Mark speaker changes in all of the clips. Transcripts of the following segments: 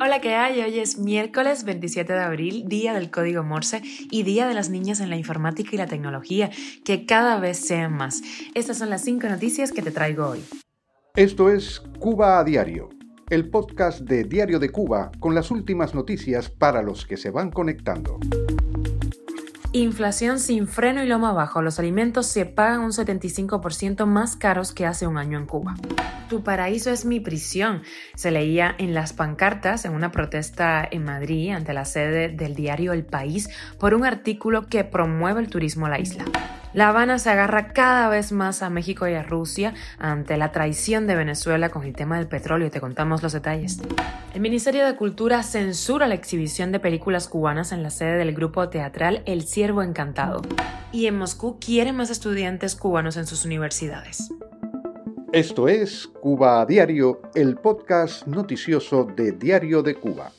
Speaker 1: Hola, ¿qué hay? Hoy es miércoles 27 de abril, día del código Morse y día de las niñas en la informática y la tecnología, que cada vez sean más. Estas son las cinco noticias que te traigo hoy.
Speaker 2: Esto es Cuba a Diario, el podcast de Diario de Cuba con las últimas noticias para los que se van conectando.
Speaker 1: Inflación sin freno y loma abajo. Los alimentos se pagan un 75% más caros que hace un año en Cuba. Tu paraíso es mi prisión. Se leía en las pancartas en una protesta en Madrid ante la sede del diario El País por un artículo que promueve el turismo a la isla. La Habana se agarra cada vez más a México y a Rusia ante la traición de Venezuela con el tema del petróleo. Te contamos los detalles. El Ministerio de Cultura censura la exhibición de películas cubanas en la sede del grupo teatral El Ciervo Encantado. Y en Moscú quieren más estudiantes cubanos en sus universidades.
Speaker 2: Esto es Cuba a Diario, el podcast noticioso de Diario de Cuba.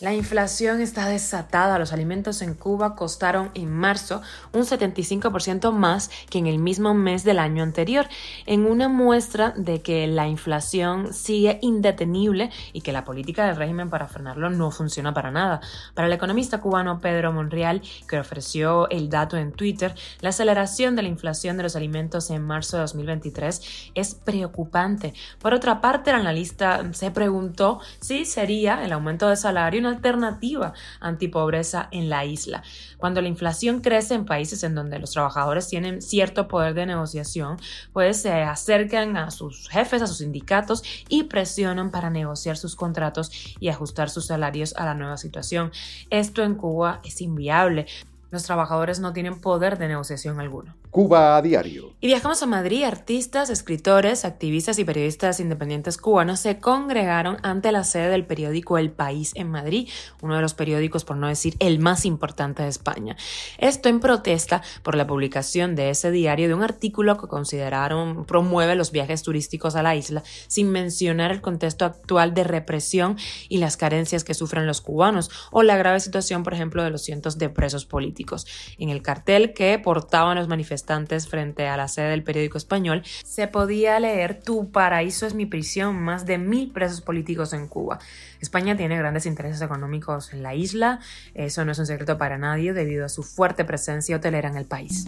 Speaker 1: La inflación está desatada. Los alimentos en Cuba costaron en marzo un 75% más que en el mismo mes del año anterior, en una muestra de que la inflación sigue indetenible y que la política del régimen para frenarlo no funciona para nada. Para el economista cubano Pedro Monreal, que ofreció el dato en Twitter, la aceleración de la inflación de los alimentos en marzo de 2023 es preocupante. Por otra parte, el analista se preguntó si sería el aumento de salario una alternativa antipobreza en la isla. Cuando la inflación crece en países en donde los trabajadores tienen cierto poder de negociación, pues se acercan a sus jefes, a sus sindicatos y presionan para negociar sus contratos y ajustar sus salarios a la nueva situación. Esto en Cuba es inviable. Los trabajadores no tienen poder de negociación alguno.
Speaker 2: Cuba a diario.
Speaker 1: Y viajamos a Madrid. Artistas, escritores, activistas y periodistas independientes cubanos se congregaron ante la sede del periódico El País en Madrid, uno de los periódicos, por no decir el más importante de España. Esto en protesta por la publicación de ese diario de un artículo que consideraron promueve los viajes turísticos a la isla, sin mencionar el contexto actual de represión y las carencias que sufren los cubanos, o la grave situación, por ejemplo, de los cientos de presos políticos. En el cartel que portaban los manifestantes frente a la sede del periódico español, se podía leer Tu paraíso es mi prisión, más de mil presos políticos en Cuba. España tiene grandes intereses económicos en la isla, eso no es un secreto para nadie debido a su fuerte presencia hotelera en el país.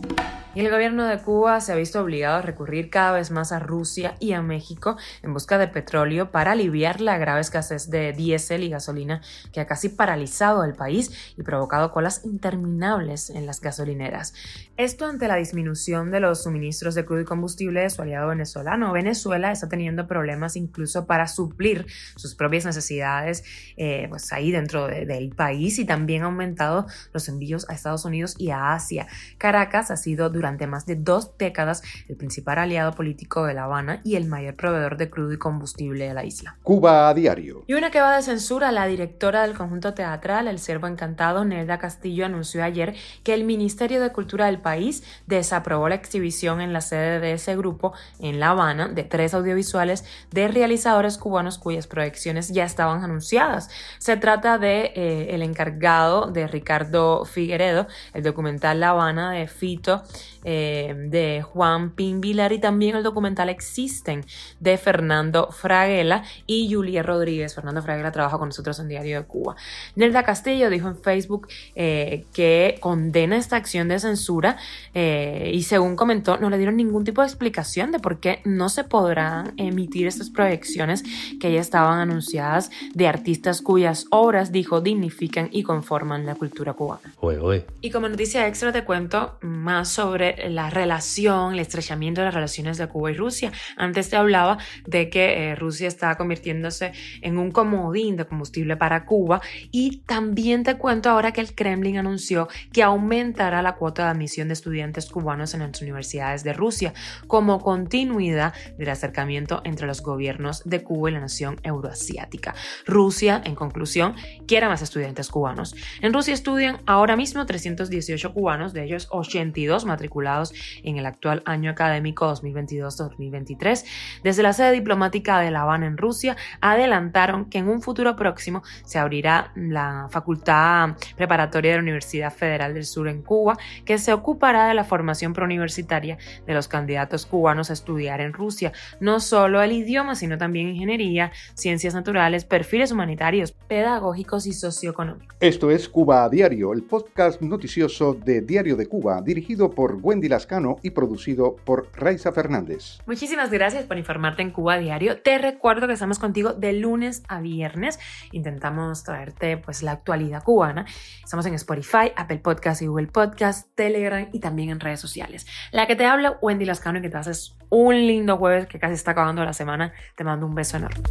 Speaker 1: Y el gobierno de Cuba se ha visto obligado a recurrir cada vez más a Rusia y a México en busca de petróleo para aliviar la grave escasez de diésel y gasolina que ha casi paralizado el país y provocado colas interminables en las gasolineras. Esto ante la disminución de los suministros de crudo y combustible de su aliado venezolano. Venezuela está teniendo problemas incluso para suplir sus propias necesidades eh, pues ahí dentro del país y también ha aumentado los envíos a Estados Unidos y a Asia. Caracas ha sido durante durante más de dos décadas el principal aliado político de La Habana y el mayor proveedor de crudo y combustible de la isla.
Speaker 2: Cuba a diario.
Speaker 1: Y una que va de censura, la directora del conjunto teatral El Cervo Encantado, Nelda Castillo, anunció ayer que el Ministerio de Cultura del país desaprobó la exhibición en la sede de ese grupo en La Habana de tres audiovisuales de realizadores cubanos cuyas proyecciones ya estaban anunciadas. Se trata de eh, El encargado de Ricardo Figueredo, el documental La Habana de Fito eh, de Juan Pimbilar y también el documental Existen de Fernando Fraguela y Julia Rodríguez. Fernando Fraguela trabaja con nosotros en Diario de Cuba. Nelda Castillo dijo en Facebook eh, que condena esta acción de censura eh, y según comentó no le dieron ningún tipo de explicación de por qué no se podrán emitir estas proyecciones que ya estaban anunciadas de artistas cuyas obras, dijo, dignifican y conforman la cultura cubana. Y como noticia extra te cuento más sobre la relación, el estrechamiento de las relaciones de Cuba y Rusia. Antes te hablaba de que eh, Rusia estaba convirtiéndose en un comodín de combustible para Cuba y también te cuento ahora que el Kremlin anunció que aumentará la cuota de admisión de estudiantes cubanos en las universidades de Rusia como continuidad del acercamiento entre los gobiernos de Cuba y la nación euroasiática. Rusia, en conclusión, quiere más estudiantes cubanos. En Rusia estudian ahora mismo 318 cubanos, de ellos 82 matriculados en el actual año académico 2022-2023. Desde la sede diplomática de La Habana en Rusia adelantaron que en un futuro próximo se abrirá la Facultad Preparatoria de la Universidad Federal Federal del Sur en Cuba, que se ocupará de la formación preuniversitaria de los candidatos cubanos a estudiar en Rusia, no solo el idioma, sino también ingeniería, ciencias naturales, perfiles humanitarios, pedagógicos y socioeconómicos.
Speaker 2: Esto es Cuba a Diario, el podcast noticioso de Diario de Cuba, dirigido por Wendy Lascano y producido por Raiza Fernández.
Speaker 1: Muchísimas gracias por informarte en Cuba a Diario. Te recuerdo que estamos contigo de lunes a viernes. Intentamos traerte pues la actualidad cubana. Estamos en Spotify, Apple Podcast y Google Podcast, Telegram y también en redes sociales. La que te habla, Wendy Lascano, y que te haces un lindo jueves que casi está acabando la semana. Te mando un beso enorme.